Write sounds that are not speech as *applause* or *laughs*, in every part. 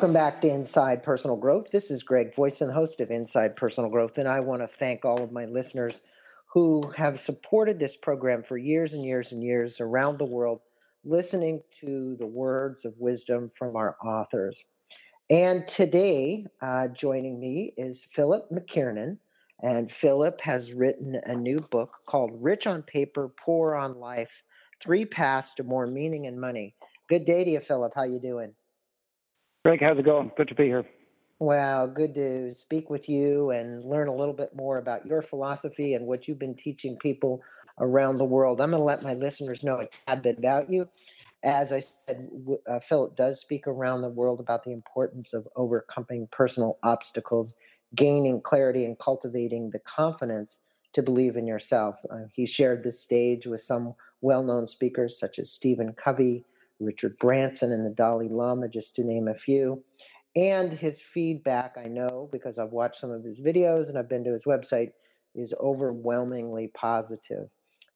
Welcome back to Inside Personal Growth. This is Greg Voisin, host of Inside Personal Growth, and I want to thank all of my listeners who have supported this program for years and years and years around the world, listening to the words of wisdom from our authors. And today, uh, joining me is Philip McKernan. And Philip has written a new book called Rich on Paper, Poor on Life Three Paths to More Meaning and Money. Good day to you, Philip. How you doing? Greg, how's it going? Good to be here. Well, good to speak with you and learn a little bit more about your philosophy and what you've been teaching people around the world. I'm going to let my listeners know a tad bit about you. As I said, uh, Philip does speak around the world about the importance of overcoming personal obstacles, gaining clarity, and cultivating the confidence to believe in yourself. Uh, he shared the stage with some well known speakers such as Stephen Covey, Richard Branson and the Dalai Lama, just to name a few. And his feedback, I know because I've watched some of his videos and I've been to his website, is overwhelmingly positive.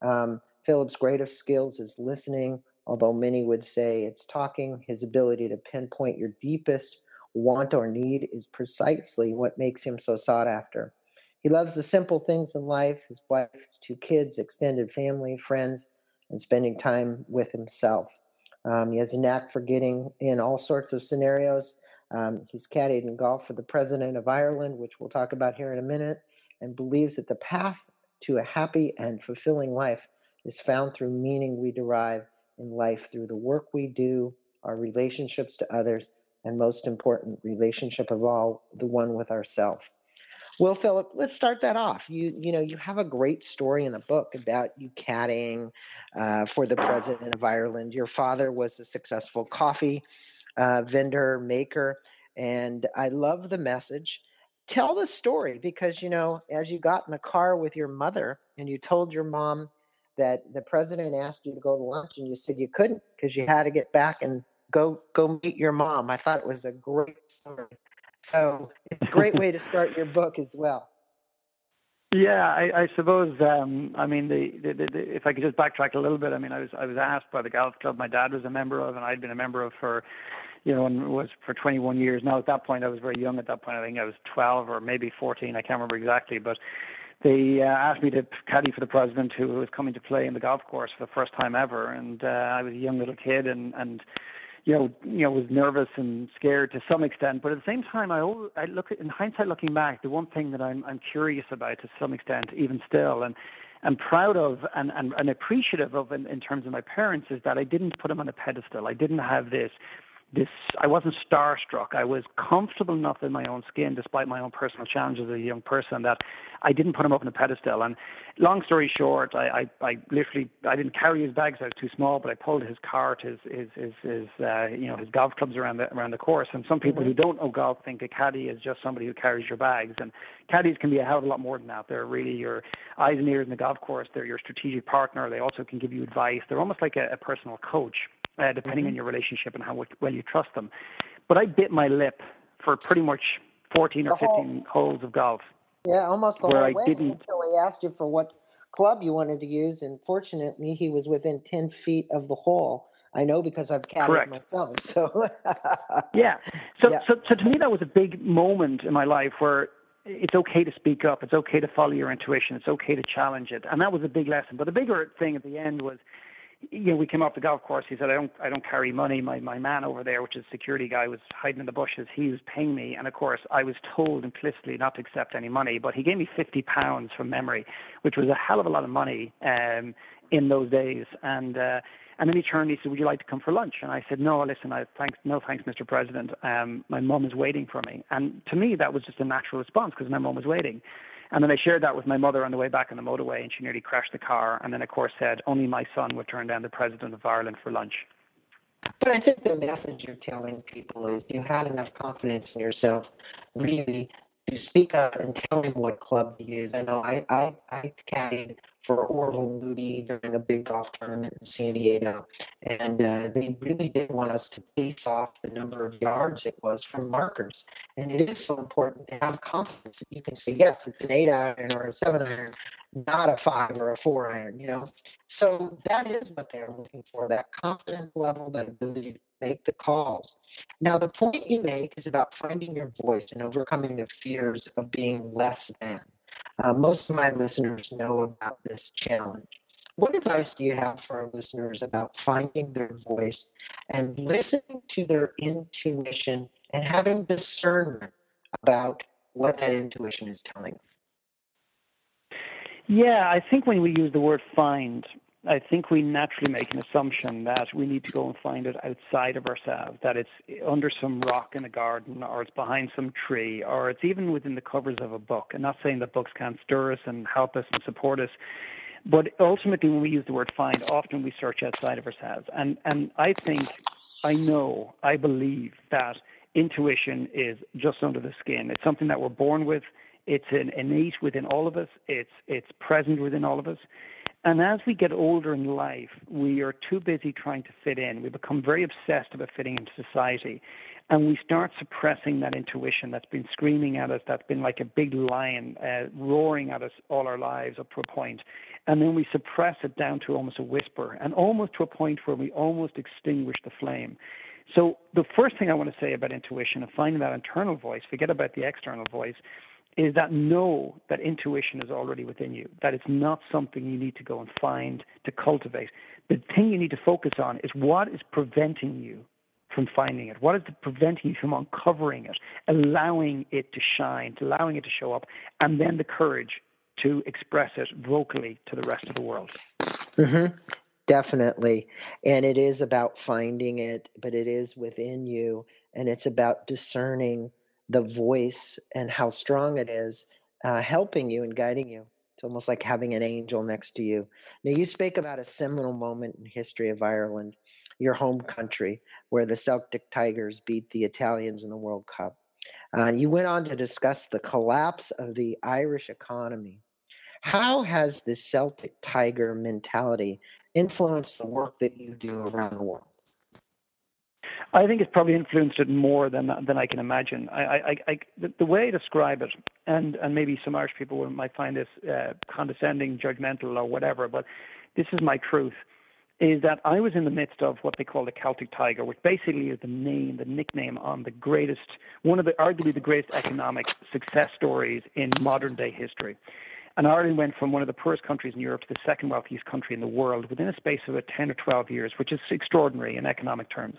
Um, Philip's greatest skills is listening, although many would say it's talking. His ability to pinpoint your deepest want or need is precisely what makes him so sought after. He loves the simple things in life his wife, his two kids, extended family, friends, and spending time with himself. Um, he has a knack for getting in all sorts of scenarios. Um, he's caddied in golf for the president of Ireland, which we'll talk about here in a minute, and believes that the path to a happy and fulfilling life is found through meaning we derive in life through the work we do, our relationships to others, and most important, relationship of all, the one with ourselves. Well, Philip, let's start that off. You you know you have a great story in the book about you caddying uh, for the president of Ireland. Your father was a successful coffee uh, vendor maker, and I love the message. Tell the story because you know as you got in the car with your mother and you told your mom that the president asked you to go to lunch and you said you couldn't because you had to get back and go go meet your mom. I thought it was a great story. So it's a great way to start your book as well. *laughs* Yeah, I, I suppose. Um, I mean, the, the, the, the, if I could just backtrack a little bit. I mean, I was I was asked by the golf club my dad was a member of, and I'd been a member of for, you know, and was for 21 years. Now at that point, I was very young. At that point, I think I was 12 or maybe 14. I can't remember exactly, but they uh, asked me to caddy for the president who was coming to play in the golf course for the first time ever, and uh, I was a young little kid, and and you know, you know, was nervous and scared to some extent. But at the same time, I, always, I look at, in hindsight, looking back, the one thing that I'm, I'm curious about to some extent, even still, and I'm proud of and, and, and appreciative of in, in terms of my parents is that I didn't put them on a pedestal. I didn't have this this I wasn't starstruck. I was comfortable enough in my own skin, despite my own personal challenges as a young person, that I didn't put him up on a pedestal. And long story short, I, I, I literally I didn't carry his bags. I was too small, but I pulled his cart, his his his, his uh, you know his golf clubs around the around the course. And some people mm-hmm. who don't know golf think a caddy is just somebody who carries your bags. And caddies can be a hell of a lot more than that. They're really your eyes and ears in the golf course. They're your strategic partner. They also can give you advice. They're almost like a, a personal coach uh, depending mm-hmm. on your relationship and how well you trust them. But I bit my lip for pretty much 14 or 15 holes of golf. Yeah, almost the whole I way didn't... until he asked you for what club you wanted to use, and fortunately, he was within 10 feet of the hole. I know because I've caddied myself. *laughs* So *laughs* yeah. So, yeah. so so to me, that was a big moment in my life where it's okay to speak up. It's okay to follow your intuition. It's okay to challenge it. And that was a big lesson. But the bigger thing at the end was you know, we came off the golf course. He said, "I don't, I don't carry money. My my man over there, which is security guy, was hiding in the bushes. He was paying me, and of course, I was told implicitly not to accept any money. But he gave me fifty pounds from memory, which was a hell of a lot of money um, in those days. And uh, and then he turned. He said, "Would you like to come for lunch?" And I said, "No, listen, I thanks, no thanks, Mr. President. Um, my mum is waiting for me." And to me, that was just a natural response because my mum was waiting. And then I shared that with my mother on the way back on the motorway, and she nearly crashed the car. And then, of course, said, Only my son would turn down the president of Ireland for lunch. But I think the message you're telling people is you had enough confidence in yourself, really, to speak up and tell him what club to use. I know I, I, I caddied for Orville Moody during a big golf tournament in San Diego, and uh, they really did want us to base off the number of yards it was from markers. And it is so important to have confidence that you can say, yes, it's an eight iron or a seven iron, not a five or a four iron, you know. So that is what they're looking for, that confidence level, that ability to make the calls. Now, the point you make is about finding your voice and overcoming the fears of being less than. Uh, most of my listeners know about this challenge. What advice do you have for our listeners about finding their voice and listening to their intuition and having discernment about what that intuition is telling? them? Yeah, I think when we use the word find, I think we naturally make an assumption that we need to go and find it outside of ourselves, that it's under some rock in a garden, or it's behind some tree, or it's even within the covers of a book. I'm not saying that books can't stir us and help us and support us, but ultimately, when we use the word find, often we search outside of ourselves. And and I think, I know, I believe that intuition is just under the skin. It's something that we're born with. It's an innate within all of us. It's it's present within all of us. And as we get older in life, we are too busy trying to fit in. We become very obsessed about fitting into society. And we start suppressing that intuition that's been screaming at us, that's been like a big lion uh, roaring at us all our lives up to a point. And then we suppress it down to almost a whisper and almost to a point where we almost extinguish the flame. So, the first thing I want to say about intuition and finding that internal voice, forget about the external voice, is that know that intuition is already within you, that it's not something you need to go and find to cultivate. The thing you need to focus on is what is preventing you from finding it? What is preventing you from uncovering it, allowing it to shine, allowing it to show up, and then the courage to express it vocally to the rest of the world? Mm-hmm. Definitely. And it is about finding it, but it is within you. And it's about discerning the voice and how strong it is, uh, helping you and guiding you. It's almost like having an angel next to you. Now, you spake about a seminal moment in history of Ireland, your home country, where the Celtic Tigers beat the Italians in the World Cup. Uh, you went on to discuss the collapse of the Irish economy. How has the Celtic Tiger mentality influenced the work that you do around the world? I think it's probably influenced it more than than I can imagine. I, I, I the, the, way I describe it, and and maybe some Irish people might find this uh, condescending, judgmental, or whatever, but this is my truth. Is that I was in the midst of what they call the Celtic Tiger, which basically is the name, the nickname on the greatest, one of the arguably the greatest economic success stories in modern day history. And Ireland went from one of the poorest countries in Europe to the second wealthiest country in the world within a space of about 10 or 12 years, which is extraordinary in economic terms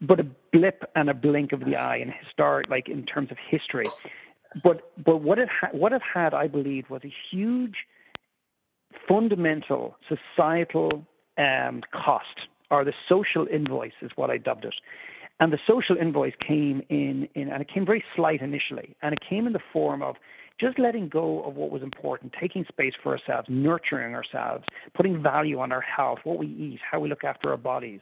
but a blip and a blink of the eye in historic, like in terms of history. But but what it ha- what it had, I believe, was a huge fundamental societal um, cost, or the social invoice is what I dubbed it. And the social invoice came in, in, and it came very slight initially, and it came in the form of just letting go of what was important, taking space for ourselves, nurturing ourselves, putting value on our health, what we eat, how we look after our bodies,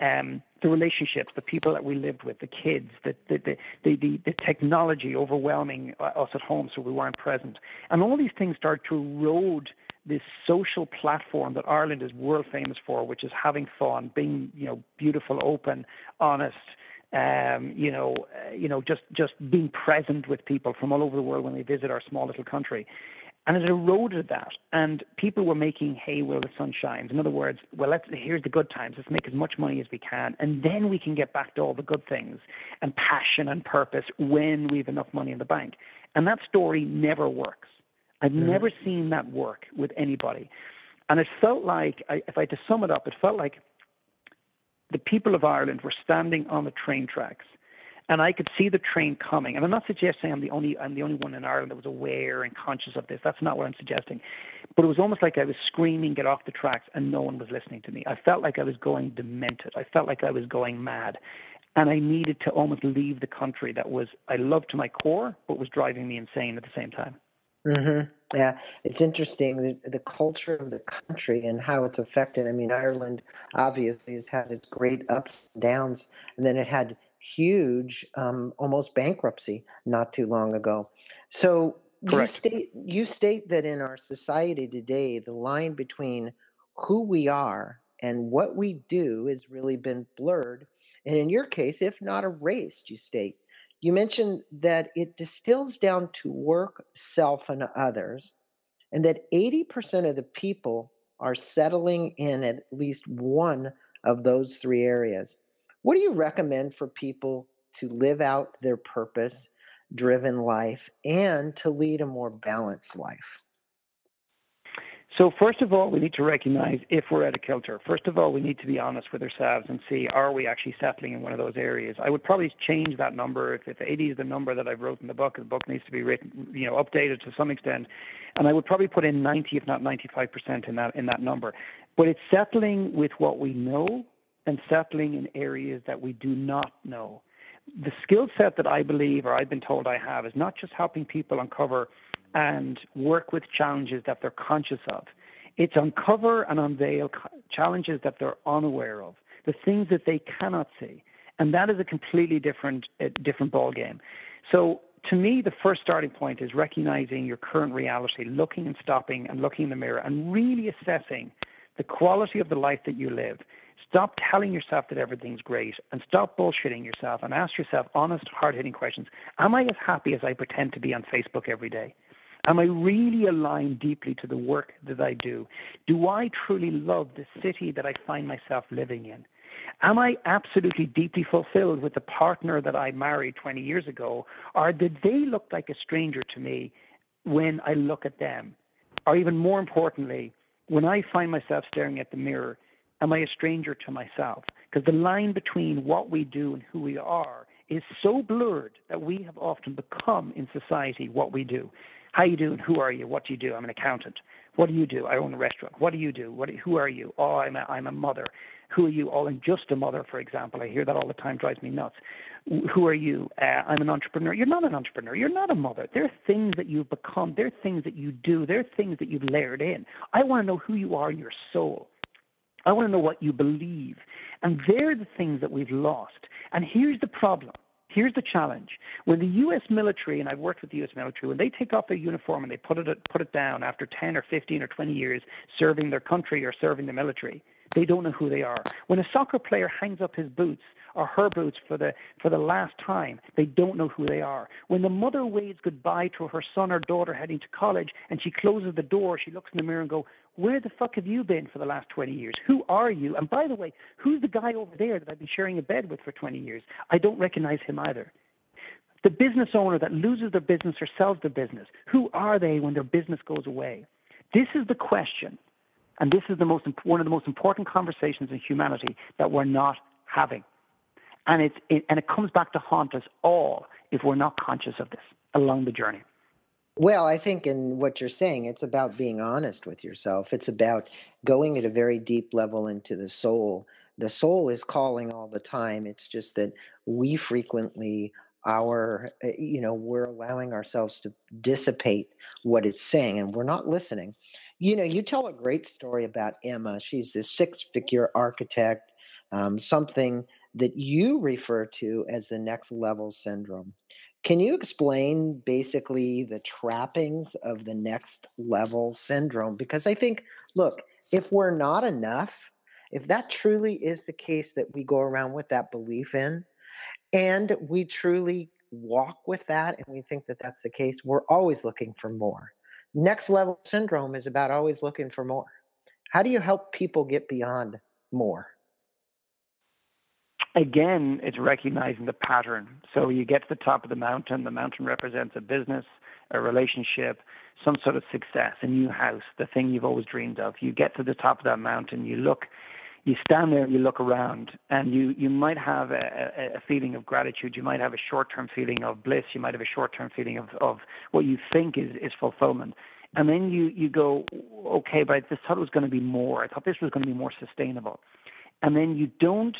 um, the relationships, the people that we lived with, the kids, the the, the, the, the, technology overwhelming us at home so we weren't present. And all these things start to erode this social platform that Ireland is world famous for, which is having fun, being, you know, beautiful, open, honest, um, you know, uh, you know, just just being present with people from all over the world when they visit our small little country and it eroded that. And people were making hay while the sun shines. In other words, well, let's here's the good times. Let's make as much money as we can, and then we can get back to all the good things and passion and purpose when we have enough money in the bank. And that story never works. I've mm-hmm. never seen that work with anybody. And it felt like, if I had to sum it up, it felt like the people of Ireland were standing on the train tracks and I could see the train coming. And I'm not suggesting I'm the only I'm the only one in Ireland that was aware and conscious of this. That's not what I'm suggesting. But it was almost like I was screaming, "Get off the tracks!" and no one was listening to me. I felt like I was going demented. I felt like I was going mad, and I needed to almost leave the country that was I loved to my core, but was driving me insane at the same time. Mm-hmm. Yeah, it's interesting the, the culture of the country and how it's affected. I mean, Ireland obviously has had its great ups and downs, and then it had huge, um, almost bankruptcy not too long ago. So Correct. you state you state that in our society today, the line between who we are and what we do has really been blurred, and in your case, if not erased, you state. You mentioned that it distills down to work, self, and others, and that 80% of the people are settling in at least one of those three areas. What do you recommend for people to live out their purpose driven life and to lead a more balanced life? So, first of all, we need to recognize if we're at a kilter. First of all, we need to be honest with ourselves and see are we actually settling in one of those areas. I would probably change that number. If, if 80 is the number that I've wrote in the book, the book needs to be written, you know, updated to some extent, and I would probably put in 90, if not 95% in that in that number. But it's settling with what we know and settling in areas that we do not know. The skill set that I believe, or I've been told I have, is not just helping people uncover and work with challenges that they're conscious of. It's uncover and unveil challenges that they're unaware of, the things that they cannot see, and that is a completely different uh, different ball game. So to me, the first starting point is recognizing your current reality, looking and stopping and looking in the mirror, and really assessing the quality of the life that you live. Stop telling yourself that everything's great and stop bullshitting yourself and ask yourself honest, hard hitting questions. Am I as happy as I pretend to be on Facebook every day? Am I really aligned deeply to the work that I do? Do I truly love the city that I find myself living in? Am I absolutely deeply fulfilled with the partner that I married 20 years ago? Or did they look like a stranger to me when I look at them? Or even more importantly, when I find myself staring at the mirror, am I a stranger to myself? Because the line between what we do and who we are is so blurred that we have often become in society what we do. How you doing? Who are you? What do you do? I'm an accountant. What do you do? I own a restaurant. What do you do? What? Who are you? Oh, I'm a, I'm a mother. Who are you? Oh, I'm just a mother, for example. I hear that all the time. Drives me nuts. Who are you? Uh, I'm an entrepreneur. You're not an entrepreneur. You're not a mother. There are things that you've become. There are things that you do. There are things that you've layered in. I want to know who you are in your soul. I want to know what you believe. And they're the things that we've lost. And here's the problem Here's the challenge. When the U.S. military, and I've worked with the U.S. military, when they take off their uniform and they put it, put it down after 10 or 15 or 20 years serving their country or serving the military, they don't know who they are. When a soccer player hangs up his boots or her boots for the for the last time, they don't know who they are. When the mother waves goodbye to her son or daughter heading to college and she closes the door, she looks in the mirror and go, "Where the fuck have you been for the last 20 years? Who are you? And by the way, who's the guy over there that I've been sharing a bed with for 20 years? I don't recognize him either." The business owner that loses their business or sells their business, who are they when their business goes away? This is the question and this is the most, one of the most important conversations in humanity that we're not having. And, it's, it, and it comes back to haunt us all if we're not conscious of this along the journey. Well, I think in what you're saying, it's about being honest with yourself. It's about going at a very deep level into the soul. The soul is calling all the time. It's just that we frequently our eh, you know we're allowing ourselves to dissipate what it's saying and we're not listening you know, you tell a great story about Emma. She's this six figure architect, um, something that you refer to as the next level syndrome. Can you explain basically the trappings of the next level syndrome? Because I think, look, if we're not enough, if that truly is the case that we go around with that belief in, and we truly walk with that and we think that that's the case, we're always looking for more next level syndrome is about always looking for more. How do you help people get beyond more? Again, it's recognizing the pattern. So you get to the top of the mountain, the mountain represents a business, a relationship, some sort of success, a new house, the thing you've always dreamed of. You get to the top of that mountain, you look you stand there you look around and you, you might have a, a feeling of gratitude. You might have a short term feeling of bliss. You might have a short term feeling of, of what you think is, is fulfillment. And then you, you go, okay, but I just thought it was going to be more. I thought this was going to be more sustainable. And then you don't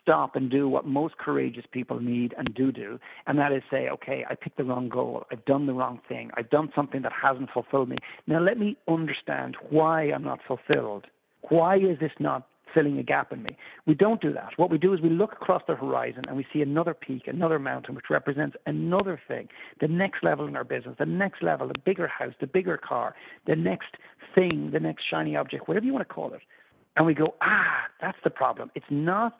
stop and do what most courageous people need and do do, and that is say, okay, I picked the wrong goal. I've done the wrong thing. I've done something that hasn't fulfilled me. Now let me understand why I'm not fulfilled. Why is this not filling a gap in me. We don't do that. What we do is we look across the horizon and we see another peak, another mountain, which represents another thing, the next level in our business, the next level, the bigger house, the bigger car, the next thing, the next shiny object, whatever you want to call it. And we go, ah, that's the problem. It's not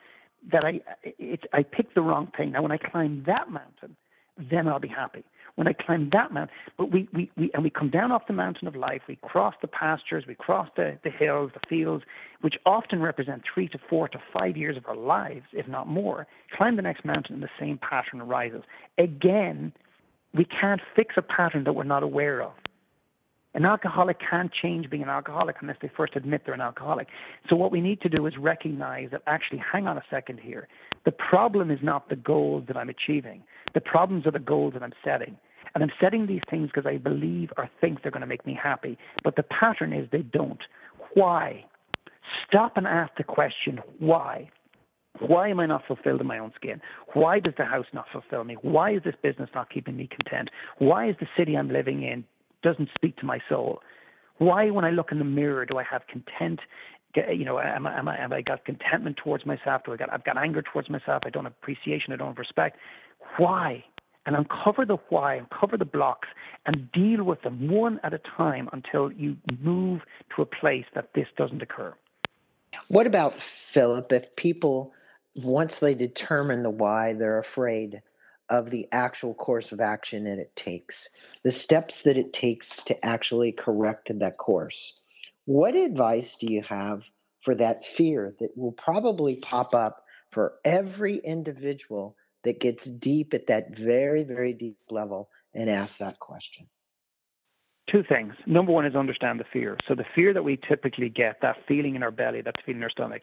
that I, it's, I picked the wrong thing. Now, when I climb that mountain, then I'll be happy. when I climb that mountain. But we, we, we and we come down off the mountain of life, we cross the pastures, we cross the, the hills, the fields, which often represent three to four to five years of our lives, if not more. Climb the next mountain and the same pattern arises. Again, we can't fix a pattern that we're not aware of. An alcoholic can't change being an alcoholic unless they first admit they're an alcoholic. So what we need to do is recognize that actually, hang on a second here. The problem is not the goals that I'm achieving. The problems are the goals that I'm setting. And I'm setting these things because I believe or think they're going to make me happy. But the pattern is they don't. Why? Stop and ask the question, why? Why am I not fulfilled in my own skin? Why does the house not fulfill me? Why is this business not keeping me content? Why is the city I'm living in doesn't speak to my soul? Why, when I look in the mirror, do I have content? You know, am I, am I, have I got contentment towards myself? Do I got, I've got anger towards myself? I don't have appreciation. I don't have respect. Why? And uncover the why, uncover the blocks, and deal with them one at a time until you move to a place that this doesn't occur. What about Philip? If people, once they determine the why, they're afraid of the actual course of action that it takes, the steps that it takes to actually correct that course. What advice do you have for that fear that will probably pop up for every individual that gets deep at that very, very deep level and asks that question? Two things. Number one is understand the fear. So the fear that we typically get, that feeling in our belly, that feeling in our stomach,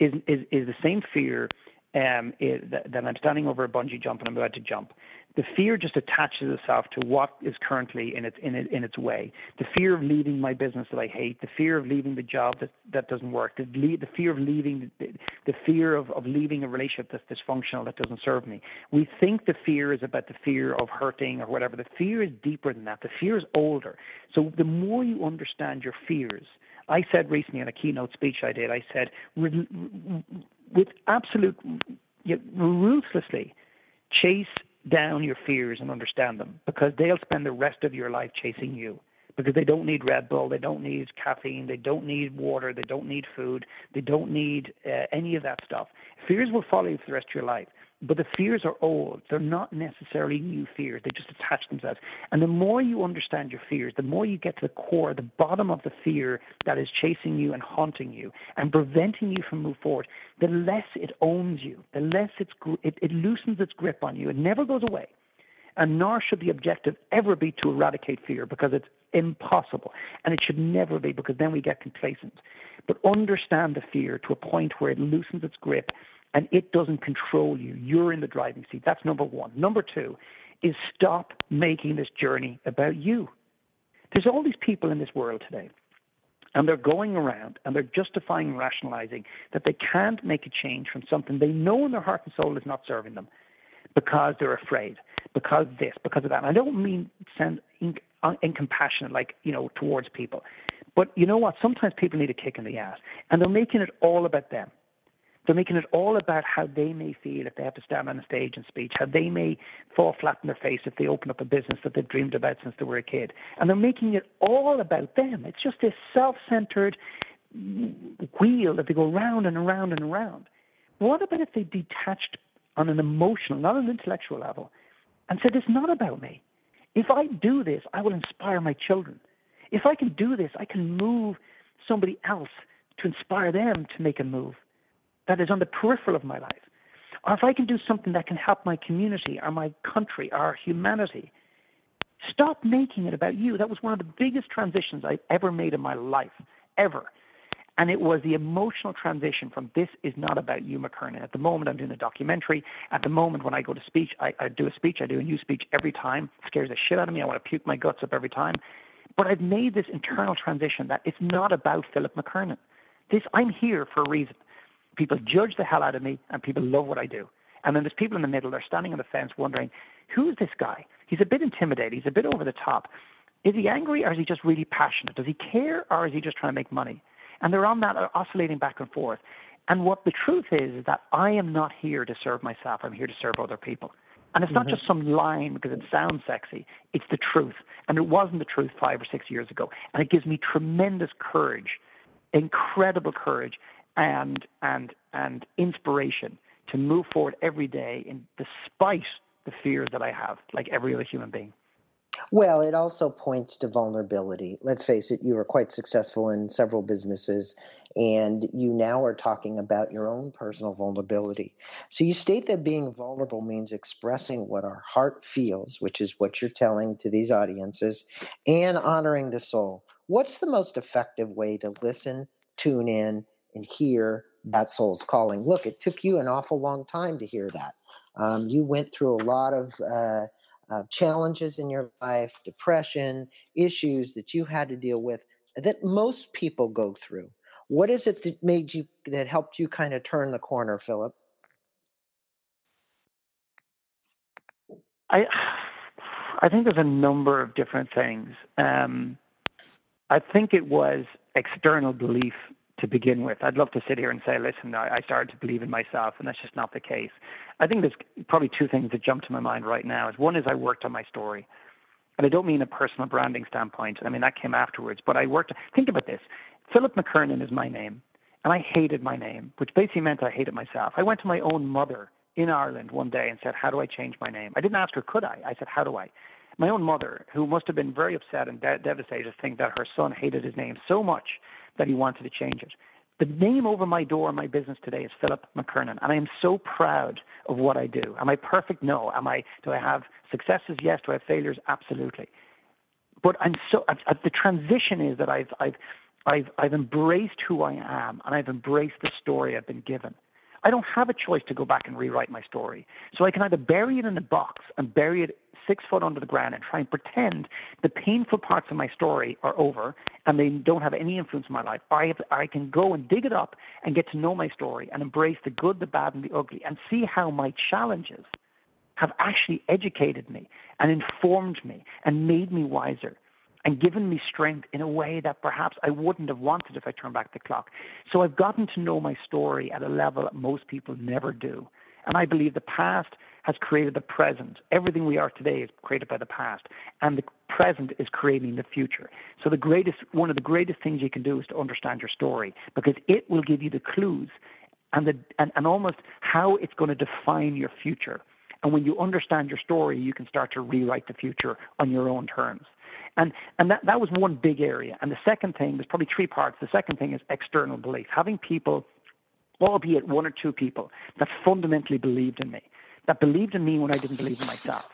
is is, is the same fear um, it, that I'm standing over a bungee jump and I'm about to jump. The fear just attaches itself to what is currently in its in, in its way. The fear of leaving my business that I hate, the fear of leaving the job that that doesn't work, the, the fear of leaving, the, the fear of, of leaving a relationship that's dysfunctional that doesn't serve me. We think the fear is about the fear of hurting or whatever. The fear is deeper than that. The fear is older. So the more you understand your fears, I said recently in a keynote speech I did, I said, with absolute, you know, ruthlessly, chase down your fears and understand them because they'll spend the rest of your life chasing you because they don't need Red Bull, they don't need caffeine, they don't need water, they don't need food, they don't need uh, any of that stuff. Fears will follow you for the rest of your life. But the fears are old. They're not necessarily new fears. They just attach themselves. And the more you understand your fears, the more you get to the core, the bottom of the fear that is chasing you and haunting you and preventing you from move forward, the less it owns you, the less it's, it, it loosens its grip on you. It never goes away. And nor should the objective ever be to eradicate fear because it's impossible. And it should never be because then we get complacent. But understand the fear to a point where it loosens its grip and it doesn't control you. You're in the driving seat. That's number one. Number two is stop making this journey about you. There's all these people in this world today, and they're going around and they're justifying rationalizing that they can't make a change from something they know in their heart and soul is not serving them because they're afraid, because this, because of that. And I don't mean sound incompassionate, like, you know, towards people. But you know what? Sometimes people need a kick in the ass, and they're making it all about them. They're making it all about how they may feel if they have to stand on a stage and speech, how they may fall flat in their face if they open up a business that they've dreamed about since they were a kid. And they're making it all about them. It's just this self centered wheel that they go round and around and around. What about if they detached on an emotional, not an intellectual level, and said, It's not about me. If I do this, I will inspire my children. If I can do this, I can move somebody else to inspire them to make a move that is on the peripheral of my life. Or if I can do something that can help my community or my country or humanity. Stop making it about you. That was one of the biggest transitions I've ever made in my life, ever. And it was the emotional transition from this is not about you, McKernan. At the moment, I'm doing a documentary. At the moment, when I go to speech, I, I do a speech. I do a new speech every time. It scares the shit out of me. I want to puke my guts up every time. But I've made this internal transition that it's not about Philip McKernan. This I'm here for a reason. People judge the hell out of me, and people love what I do. And then there's people in the middle. They're standing on the fence, wondering, who is this guy? He's a bit intimidating. He's a bit over the top. Is he angry, or is he just really passionate? Does he care, or is he just trying to make money? And they're on that, oscillating back and forth. And what the truth is is that I am not here to serve myself. I'm here to serve other people. And it's not mm-hmm. just some line because it sounds sexy. It's the truth. And it wasn't the truth five or six years ago. And it gives me tremendous courage, incredible courage and and and inspiration to move forward every day in despite the fears that I have, like every other human being. Well, it also points to vulnerability. Let's face it, you were quite successful in several businesses, and you now are talking about your own personal vulnerability. So you state that being vulnerable means expressing what our heart feels, which is what you're telling to these audiences, and honoring the soul. What's the most effective way to listen, tune in, and hear that soul's calling? Look, it took you an awful long time to hear that. Um, you went through a lot of uh, uh, challenges in your life, depression, issues that you had to deal with that most people go through. What is it that made you that helped you kind of turn the corner, Philip? I I think there's a number of different things. Um, I think it was external belief to begin with. I'd love to sit here and say, listen, I, started to believe in myself, and that's just not the case. I think there's probably two things that jump to my mind right now. Is one is I worked on my story, and I don't mean a personal branding standpoint. I mean that came afterwards, but I worked. Think about this: Philip McKernan is my name, and I hated my name, which basically meant I hated myself. I went to my own mother in Ireland one day and said, "How do I change my name?" I didn't ask her, "Could I?" I said, "How do I?" My own mother, who must have been very upset and de- devastated to think that her son hated his name so much that he wanted to change it. The name over my door in my business today is Philip McKernan, and I am so proud of what I do. Am I perfect? No. Am I? Do I have successes? Yes. Do I have failures? Absolutely. But I'm so. I've, I've, the transition is that I've I've I've I've embraced who I am, and I've embraced the story I've been given. I don't have a choice to go back and rewrite my story. So I can either bury it in a box and bury it six foot under the ground and try and pretend the painful parts of my story are over and they don't have any influence in my life. I, have, I can go and dig it up and get to know my story and embrace the good, the bad, and the ugly and see how my challenges have actually educated me and informed me and made me wiser and given me strength in a way that perhaps I wouldn't have wanted if I turned back the clock. So I've gotten to know my story at a level that most people never do. And I believe the past has created the present. Everything we are today is created by the past, and the present is creating the future. So the greatest, one of the greatest things you can do is to understand your story because it will give you the clues and the and, and almost how it's going to define your future. And when you understand your story, you can start to rewrite the future on your own terms. And and that, that was one big area. And the second thing, there's probably three parts. The second thing is external belief. Having people, albeit one or two people, that fundamentally believed in me, that believed in me when I didn't believe in myself.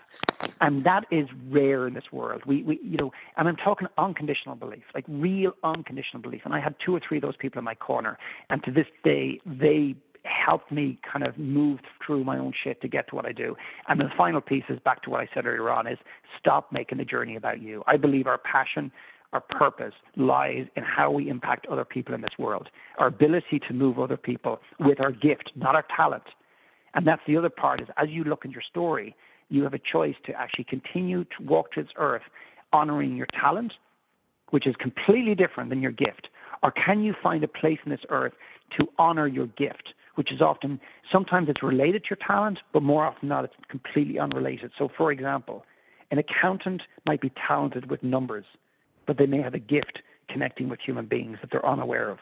And that is rare in this world. We, we you know, and I'm talking unconditional belief, like real unconditional belief. And I had two or three of those people in my corner. And to this day, they helped me kind of move through my own shit to get to what I do. And the final piece is back to what I said earlier on is stop making the journey about you. I believe our passion, our purpose lies in how we impact other people in this world. Our ability to move other people with our gift, not our talent. And that's the other part is as you look in your story, you have a choice to actually continue to walk to this earth honoring your talent, which is completely different than your gift. Or can you find a place in this earth to honor your gift, which is often, sometimes it's related to your talent, but more often not, it's completely unrelated. So, for example, an accountant might be talented with numbers, but they may have a gift connecting with human beings that they're unaware of.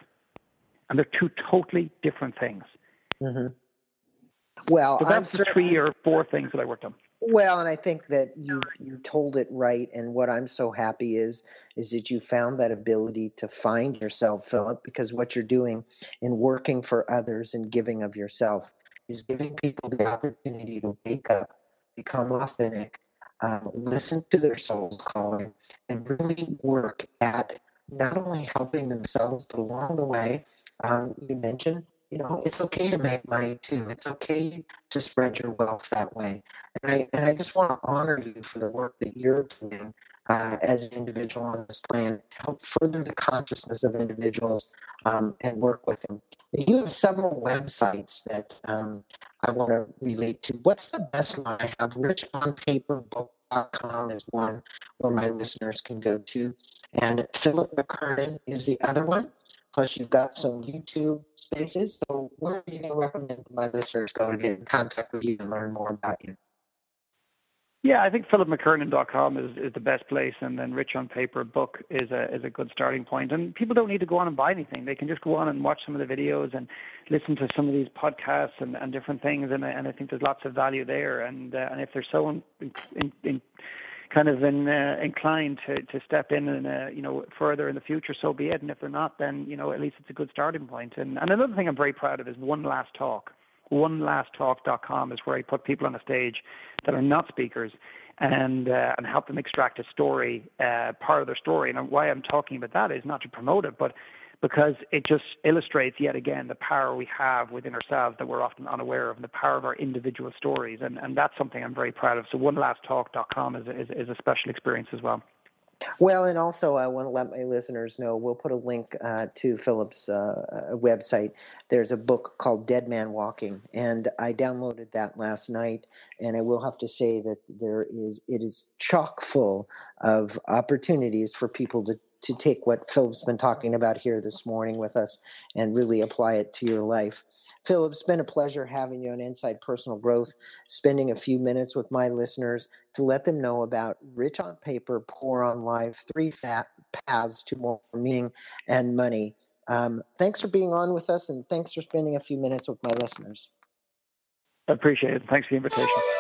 And they're two totally different things. Mm-hmm. Well, so that's I'm the three or four things that I worked on. Well, and I think that you you told it right. And what I'm so happy is is that you found that ability to find yourself, Philip, because what you're doing in working for others and giving of yourself is giving people the opportunity to wake up, become authentic, um, listen to their soul's calling, and really work at not only helping themselves, but along the way, um, you mentioned you know, it's okay to make money too. It's okay to spread your wealth that way. And I and I just want to honor you for the work that you're doing uh, as an individual on this planet to help further the consciousness of individuals um, and work with them. You have several websites that um, I want to relate to. What's the best one? I have richonpaperbook.com is one where my listeners can go to, and Philip McKernan is the other one. Plus, you've got some YouTube spaces. So, where are you recommend my listeners go to get in contact with you and learn more about you? Yeah, I think philipmckernan.com is, is the best place, and then Rich on Paper book is a is a good starting point. And people don't need to go on and buy anything; they can just go on and watch some of the videos and listen to some of these podcasts and, and different things. And, and I think there's lots of value there. And uh, and if they're so in, in, in kind of in, uh, inclined to, to step in and uh, you know further in the future, so be it. And if they're not, then you know at least it's a good starting point. And, and another thing I'm very proud of is One Last Talk. OneLastTalk.com is where I put people on a stage that are not speakers and uh, and help them extract a story, uh, part of their story. And why I'm talking about that is not to promote it, but because it just illustrates yet again the power we have within ourselves that we're often unaware of, and the power of our individual stories. And, and that's something I'm very proud of. So OneLastTalk.com is, is, is a special experience as well. Well, and also I want to let my listeners know we'll put a link uh, to Philip's uh, website. There's a book called Dead Man Walking, and I downloaded that last night. And I will have to say that there is it is chock full of opportunities for people to to take what Philip's been talking about here this morning with us and really apply it to your life. Philip, it's been a pleasure having you on Inside Personal Growth, spending a few minutes with my listeners to let them know about Rich on Paper, Poor on Life, three fat paths to more meaning and money. Um, thanks for being on with us, and thanks for spending a few minutes with my listeners. Appreciate it. Thanks for the invitation.